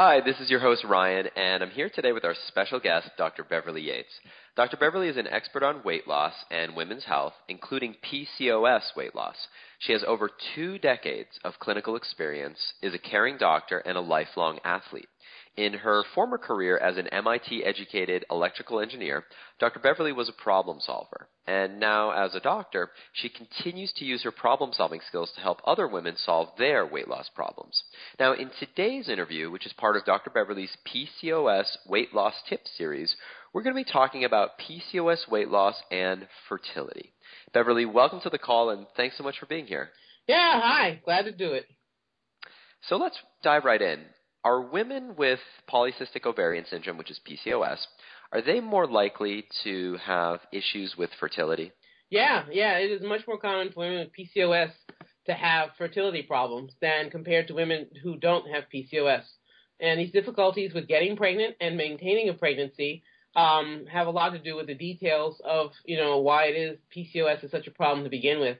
Hi, this is your host Ryan, and I'm here today with our special guest, Dr. Beverly Yates. Dr. Beverly is an expert on weight loss and women's health, including PCOS weight loss. She has over two decades of clinical experience, is a caring doctor, and a lifelong athlete. In her former career as an MIT educated electrical engineer, Dr. Beverly was a problem solver. And now, as a doctor, she continues to use her problem solving skills to help other women solve their weight loss problems. Now, in today's interview, which is part of Dr. Beverly's PCOS weight loss tip series, we're going to be talking about PCOS weight loss and fertility. Beverly, welcome to the call and thanks so much for being here. Yeah, hi. Glad to do it. So let's dive right in. Are women with polycystic ovarian syndrome, which is PCOS, are they more likely to have issues with fertility? Yeah, yeah, it is much more common for women with PCOS to have fertility problems than compared to women who don't have PCOS. And these difficulties with getting pregnant and maintaining a pregnancy um, have a lot to do with the details of, you know, why it is PCOS is such a problem to begin with.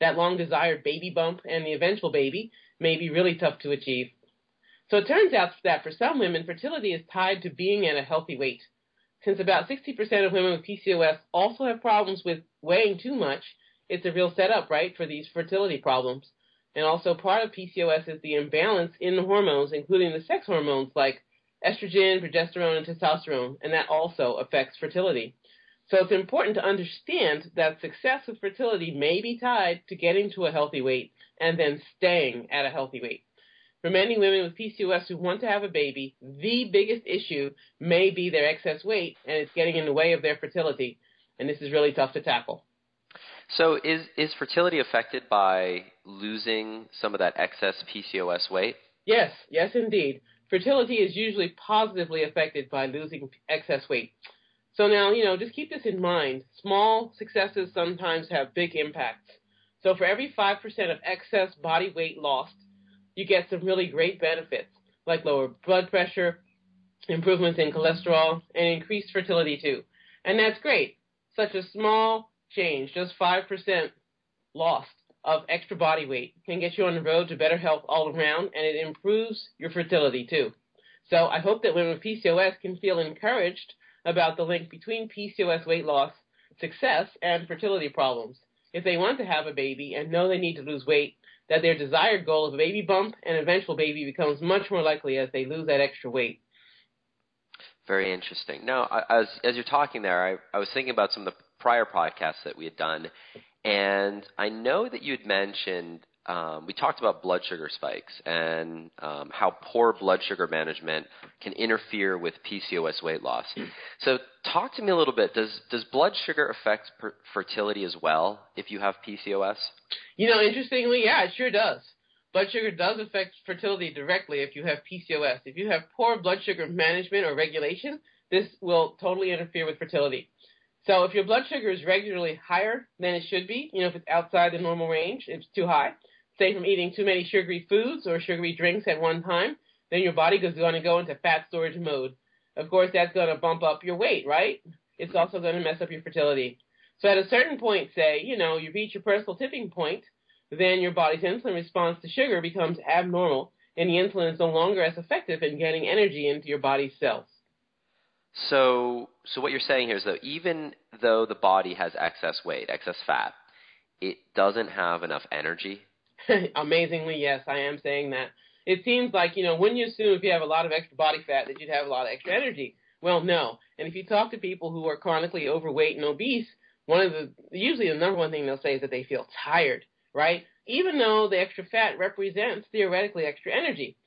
That long desired baby bump and the eventual baby may be really tough to achieve. So it turns out that for some women, fertility is tied to being at a healthy weight. Since about 60% of women with PCOS also have problems with weighing too much, it's a real setup, right, for these fertility problems. And also part of PCOS is the imbalance in the hormones, including the sex hormones like estrogen, progesterone, and testosterone, and that also affects fertility. So it's important to understand that success with fertility may be tied to getting to a healthy weight and then staying at a healthy weight. For many women with PCOS who want to have a baby, the biggest issue may be their excess weight, and it's getting in the way of their fertility. And this is really tough to tackle. So, is is fertility affected by losing some of that excess PCOS weight? Yes, yes, indeed. Fertility is usually positively affected by losing excess weight. So now, you know, just keep this in mind. Small successes sometimes have big impacts. So for every 5% of excess body weight lost, you get some really great benefits like lower blood pressure, improvements in cholesterol, and increased fertility too. And that's great. Such a small change, just 5% lost of extra body weight, can get you on the road to better health all around, and it improves your fertility too. So I hope that women with PCOS can feel encouraged about the link between PCOS weight loss, success, and fertility problems. If they want to have a baby and know they need to lose weight, that their desired goal of a baby bump and eventual baby becomes much more likely as they lose that extra weight. Very interesting. Now, as as you're talking there, I, I was thinking about some of the prior podcasts that we had done, and I know that you had mentioned um, we talked about blood sugar spikes and um, how poor blood sugar management can interfere with PCOS weight loss. So, talk to me a little bit. Does does blood sugar affect per- fertility as well if you have PCOS? You know, interestingly, yeah, it sure does. Blood sugar does affect fertility directly if you have PCOS. If you have poor blood sugar management or regulation, this will totally interfere with fertility. So if your blood sugar is regularly higher than it should be, you know, if it's outside the normal range, it's too high, say from eating too many sugary foods or sugary drinks at one time, then your body is going to go into fat storage mode. Of course, that's going to bump up your weight, right? It's also going to mess up your fertility. So at a certain point, say, you know, you reach your personal tipping point, then your body's insulin response to sugar becomes abnormal, and the insulin is no longer as effective in getting energy into your body's cells. So, so what you're saying here is that even though the body has excess weight, excess fat, it doesn't have enough energy Amazingly, yes, I am saying that. It seems like, you know, when you assume if you have a lot of extra body fat that you'd have a lot of extra energy. Well, no. And if you talk to people who are chronically overweight and obese, one of the, usually the number one thing they'll say is that they feel tired, right? Even though the extra fat represents theoretically extra energy.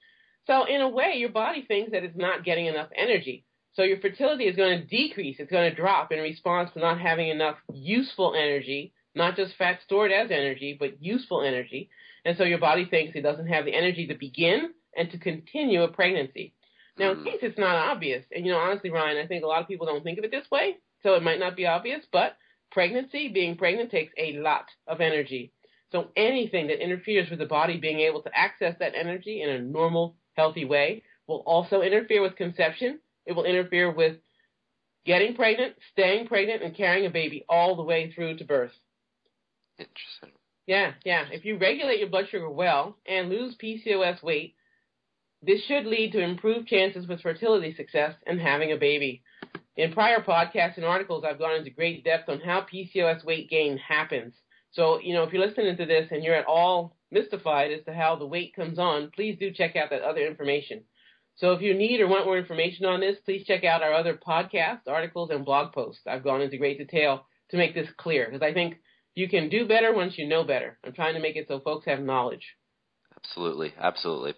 So in a way, your body thinks that it's not getting enough energy. So your fertility is going to decrease. It's going to drop in response to not having enough useful energy, not just fat stored as energy, but useful energy. And so your body thinks it doesn't have the energy to begin and to continue a pregnancy. Now, in hmm. case it's not obvious, and you know, honestly, Ryan, I think a lot of people don't think of it this way, so it might not be obvious, but pregnancy, being pregnant, takes a lot of energy. So anything that interferes with the body being able to access that energy in a normal, healthy way will also interfere with conception. It will interfere with getting pregnant, staying pregnant, and carrying a baby all the way through to birth. Interesting. Yeah, yeah. If you regulate your blood sugar well and lose PCOS weight, This should lead to improved chances with fertility success and having a baby. In prior podcasts and articles, I've gone into great depth on how PCOS weight gain happens. So, you know, if you're listening to this and you're at all mystified as to how the weight comes on, please do check out that other information. So if you need or want more information on this, please check out our other podcasts, articles, and blog posts. I've gone into great detail to make this clear because I think you can do better once you know better. I'm trying to make it so folks have knowledge. Absolutely, absolutely.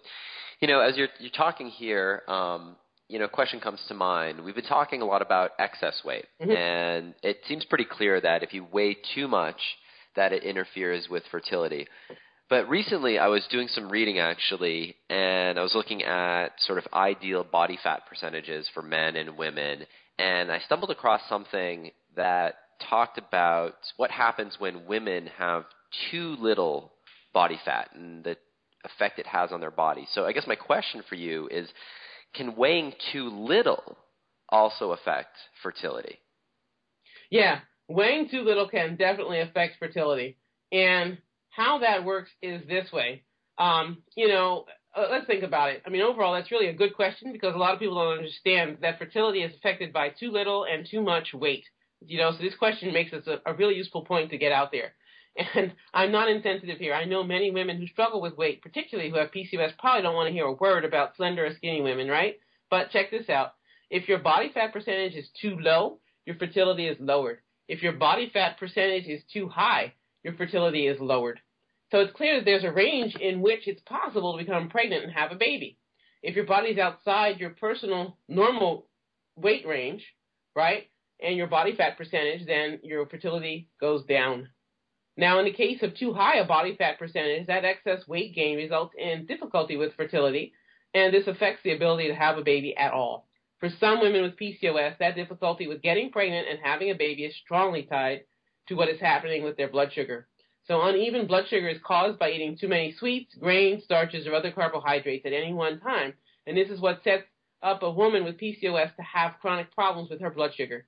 You know, as you're you're talking here, um, you know, a question comes to mind. We've been talking a lot about excess weight, mm-hmm. and it seems pretty clear that if you weigh too much, that it interferes with fertility. But recently, I was doing some reading actually, and I was looking at sort of ideal body fat percentages for men and women, and I stumbled across something that talked about what happens when women have too little body fat and the effect it has on their body. So I guess my question for you is can weighing too little also affect fertility? Yeah, weighing too little can definitely affect fertility. And how that works is this way. Um, you know, uh, let's think about it. I mean, overall, that's really a good question because a lot of people don't understand that fertility is affected by too little and too much weight. You know, so this question makes us a, a really useful point to get out there. And I'm not insensitive here. I know many women who struggle with weight, particularly who have PCOS, probably don't want to hear a word about slender or skinny women, right? But check this out. If your body fat percentage is too low, your fertility is lowered. If your body fat percentage is too high, your fertility is lowered. So it's clear that there's a range in which it's possible to become pregnant and have a baby. If your body's outside your personal normal weight range, right, and your body fat percentage, then your fertility goes down. Now, in the case of too high a body fat percentage, that excess weight gain results in difficulty with fertility, and this affects the ability to have a baby at all. For some women with PCOS, that difficulty with getting pregnant and having a baby is strongly tied to what is happening with their blood sugar. So uneven blood sugar is caused by eating too many sweets, grains, starches, or other carbohydrates at any one time. And this is what sets up a woman with PCOS to have chronic problems with her blood sugar.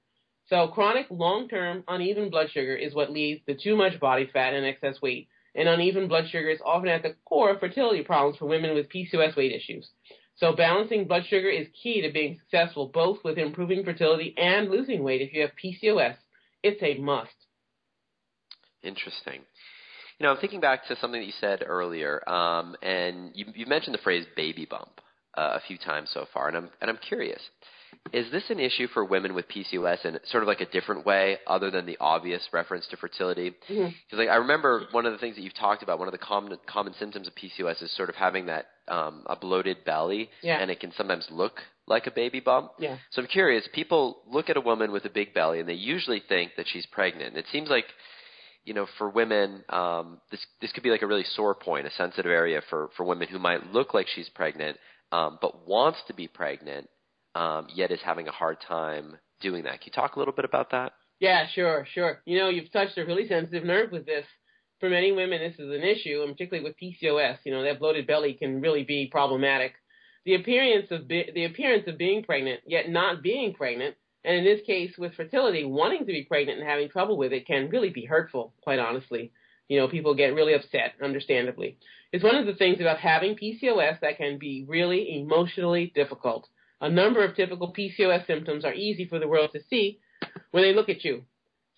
So chronic long-term uneven blood sugar is what leads to too much body fat and excess weight. And uneven blood sugar is often at the core of fertility problems for women with PCOS weight issues. So balancing blood sugar is key to being successful both with improving fertility and losing weight if you have PCOS. It's a must. Interesting. You know, I'm thinking back to something that you said earlier, um, and you, you mentioned the phrase "baby bump" uh, a few times so far, and I'm and I'm curious. Is this an issue for women with PCOS in sort of like a different way, other than the obvious reference to fertility? Because mm-hmm. like I remember one of the things that you've talked about, one of the common common symptoms of PCOS is sort of having that um, a bloated belly, yeah. and it can sometimes look like a baby bump. Yeah. So I'm curious. People look at a woman with a big belly, and they usually think that she's pregnant. It seems like you know, for women, um, this this could be like a really sore point, a sensitive area for for women who might look like she's pregnant, um, but wants to be pregnant, um, yet is having a hard time doing that. Can you talk a little bit about that? Yeah, sure, sure. You know, you've touched a really sensitive nerve with this. For many women, this is an issue, and particularly with PCOS. You know, that bloated belly can really be problematic. The appearance of be- the appearance of being pregnant, yet not being pregnant, and in this case, with fertility, wanting to be pregnant and having trouble with it can really be hurtful, quite honestly. You know, people get really upset, understandably. It's one of the things about having PCOS that can be really emotionally difficult. A number of typical PCOS symptoms are easy for the world to see when they look at you.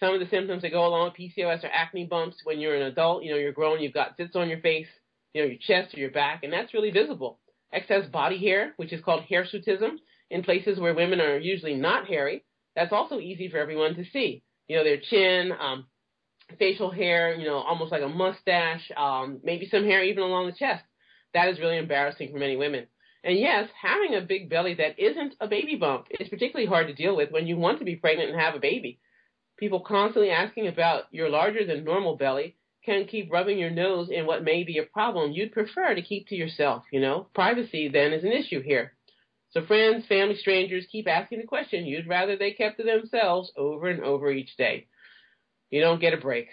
Some of the symptoms that go along with PCOS are acne bumps when you're an adult, you know, you're grown, you've got zits on your face, you know, your chest or your back, and that's really visible. Excess body hair, which is called hirsutism, in places where women are usually not hairy, that's also easy for everyone to see. You know, their chin, um, facial hair, you know, almost like a mustache, um, maybe some hair even along the chest. That is really embarrassing for many women. And yes, having a big belly that isn't a baby bump is particularly hard to deal with when you want to be pregnant and have a baby. People constantly asking about your larger than normal belly can keep rubbing your nose in what may be a problem you'd prefer to keep to yourself, you know. Privacy then is an issue here. So friends, family, strangers keep asking the question you'd rather they kept to themselves over and over each day. You don't get a break.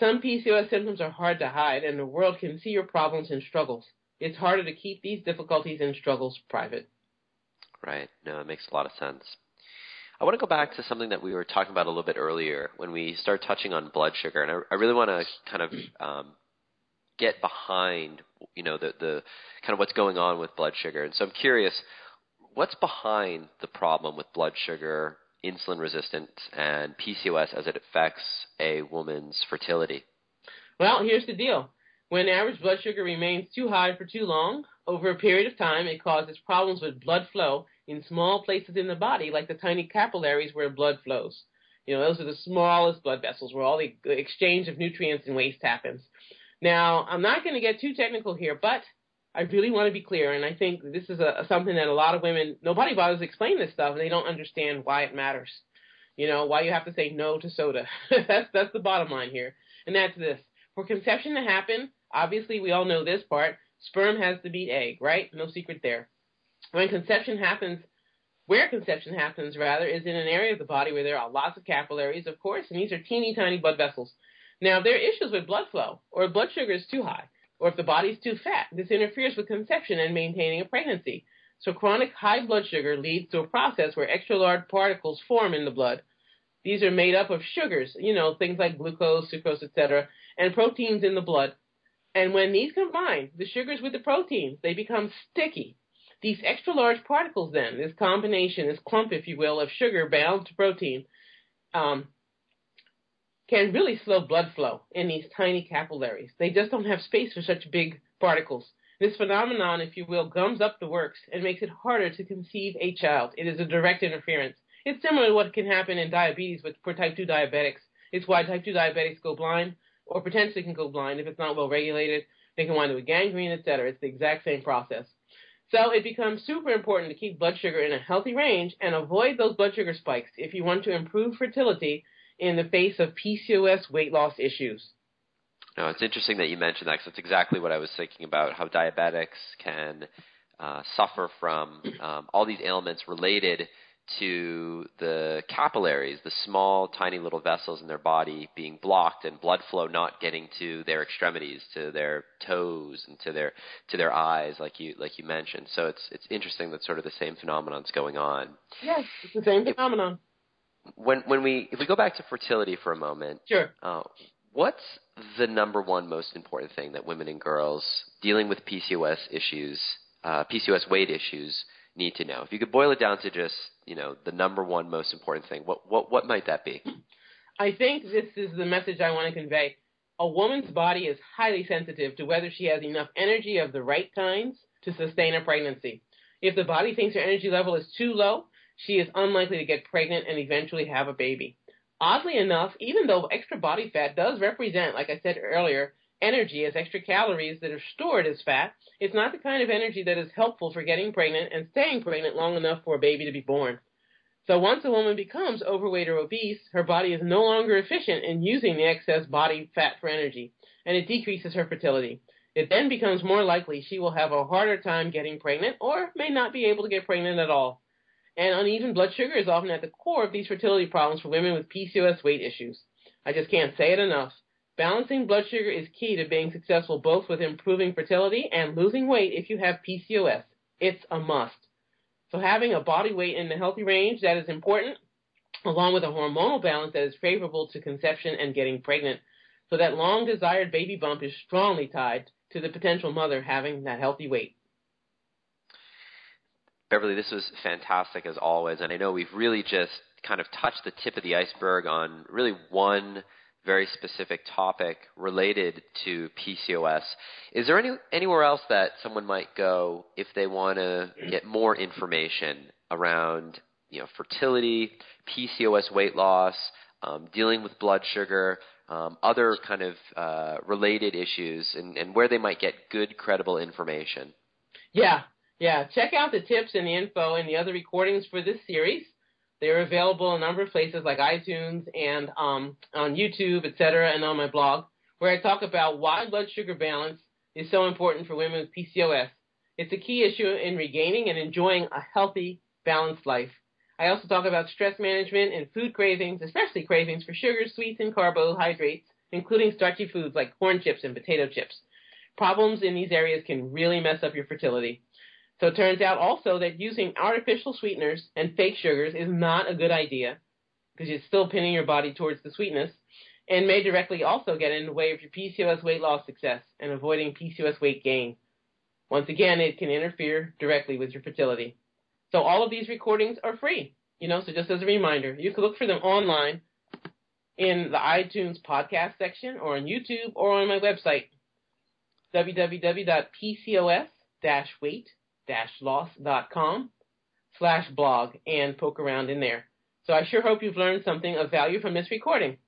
Some PCOS symptoms are hard to hide and the world can see your problems and struggles. It's harder to keep these difficulties and struggles private. Right. No, it makes a lot of sense. I want to go back to something that we were talking about a little bit earlier when we start touching on blood sugar, and I, I really want to kind of um, get behind, you know, the the kind of what's going on with blood sugar. And so I'm curious, what's behind the problem with blood sugar, insulin resistance, and PCOS as it affects a woman's fertility? Well, here's the deal. When average blood sugar remains too high for too long, over a period of time, it causes problems with blood flow in small places in the body, like the tiny capillaries where blood flows. You know, those are the smallest blood vessels where all the exchange of nutrients and waste happens. Now, I'm not going to get too technical here, but I really want to be clear, and I think this is a, something that a lot of women, nobody bothers to explain this stuff, and they don't understand why it matters. You know, why you have to say no to soda. that's that's the bottom line here, and that's this: for conception to happen, obviously we all know this part. Sperm has to beat egg, right? No secret there. When conception happens, where conception happens rather is in an area of the body where there are lots of capillaries, of course, and these are teeny tiny blood vessels. Now, if there are issues with blood flow, or blood sugar is too high, or if the body is too fat, this interferes with conception and maintaining a pregnancy. So chronic high blood sugar leads to a process where extra large particles form in the blood. These are made up of sugars, you know, things like glucose, sucrose, etc., and proteins in the blood. And when these combine, the sugars with the proteins, they become sticky. These extra large particles then, this combination, this clump, if you will, of sugar bound to protein, um, can really slow blood flow in these tiny capillaries. They just don't have space for such big particles. This phenomenon, if you will, gums up the works and makes it harder to conceive a child. It is a direct interference. It's similar to what can happen in diabetes with, for type 2 diabetics. It's why type 2 diabetics go blind or potentially can go blind if it's not well regulated. They can wind up with gangrene, etc. It's the exact same process. So it becomes super important to keep blood sugar in a healthy range and avoid those blood sugar spikes if you want to improve fertility in the face of PCOS weight loss issues. No, it's interesting that you mentioned that because that's exactly what I was thinking about how diabetics can uh, suffer from um, all these ailments related to the capillaries, the small, tiny little vessels in their body being blocked and blood flow not getting to their extremities, to their toes and to their to their eyes, like you like you mentioned. So it's it's interesting that sort of the same phenomenon's going on. Yes, it's the same phenomenon when when we if we go back to fertility for a moment, sure. Uh, what's the number one most important thing that women and girls dealing with PCOS issues, uh, PCOS weight issues, need to know? If you could boil it down to just you know the number one most important thing, what what what might that be? I think this is the message I want to convey. A woman's body is highly sensitive to whether she has enough energy of the right kinds to sustain a pregnancy. If the body thinks her energy level is too low, she is unlikely to get pregnant and eventually have a baby. Oddly enough, even though extra body fat does represent, like I said earlier, energy as extra calories that are stored as fat, it's not the kind of energy that is helpful for getting pregnant and staying pregnant long enough for a baby to be born. So once a woman becomes overweight or obese, her body is no longer efficient in using the excess body fat for energy, and it decreases her fertility. It then becomes more likely she will have a harder time getting pregnant or may not be able to get pregnant at all and uneven blood sugar is often at the core of these fertility problems for women with PCOS weight issues. I just can't say it enough. Balancing blood sugar is key to being successful both with improving fertility and losing weight if you have PCOS. It's a must. So having a body weight in the healthy range that is important, along with a hormonal balance that is favorable to conception and getting pregnant. So that long desired baby bump is strongly tied to the potential mother having that healthy weight. Beverly, this was fantastic as always, and I know we've really just kind of touched the tip of the iceberg on really one very specific topic related to PCOS. Is there any anywhere else that someone might go if they want to get more information around you know fertility, PCOS weight loss, um, dealing with blood sugar, um, other kind of uh, related issues, and, and where they might get good, credible information? Yeah, yeah, check out the tips and the info and the other recordings for this series. They're available in a number of places like iTunes and um, on YouTube, etc., and on my blog, where I talk about why blood sugar balance is so important for women with PCOS. It's a key issue in regaining and enjoying a healthy, balanced life. I also talk about stress management and food cravings, especially cravings for sugars, sweets, and carbohydrates, including starchy foods like corn chips and potato chips. Problems in these areas can really mess up your fertility. So it turns out also that using artificial sweeteners and fake sugars is not a good idea because you're still pinning your body towards the sweetness. and may directly also get in the way of your PCOS weight loss success and avoiding PCOS weight gain. Once again, it can interfere directly with your fertility. So all of these recordings are free. You know, so just as a reminder, you can look for them online in the iTunes podcast section or on YouTube or on my website, www.pcos-weight-loss.com slash blog and poke around in there. So I sure hope you've learned something of value from this recording.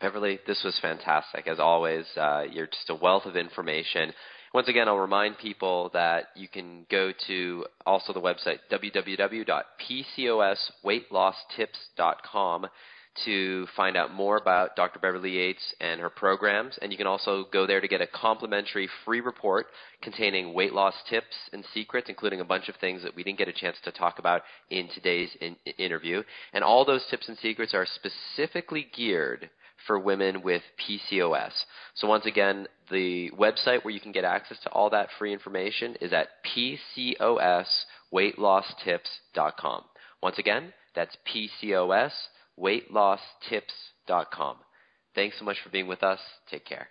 Beverly, this was fantastic. As always, uh, you're just a wealth of information. Once again, I'll remind people that you can go to also the website www.pcosweightlosstips.com to find out more about Dr. Beverly Yates and her programs. And you can also go there to get a complimentary free report containing weight loss tips and secrets, including a bunch of things that we didn't get a chance to talk about in today's in- interview. And all those tips and secrets are specifically geared for women with PCOS. So once again, the website where you can get access to all that free information is at pcosweightlosstips.com. Once again, that's pcosweightlosstips.com. Thanks so much for being with us. Take care.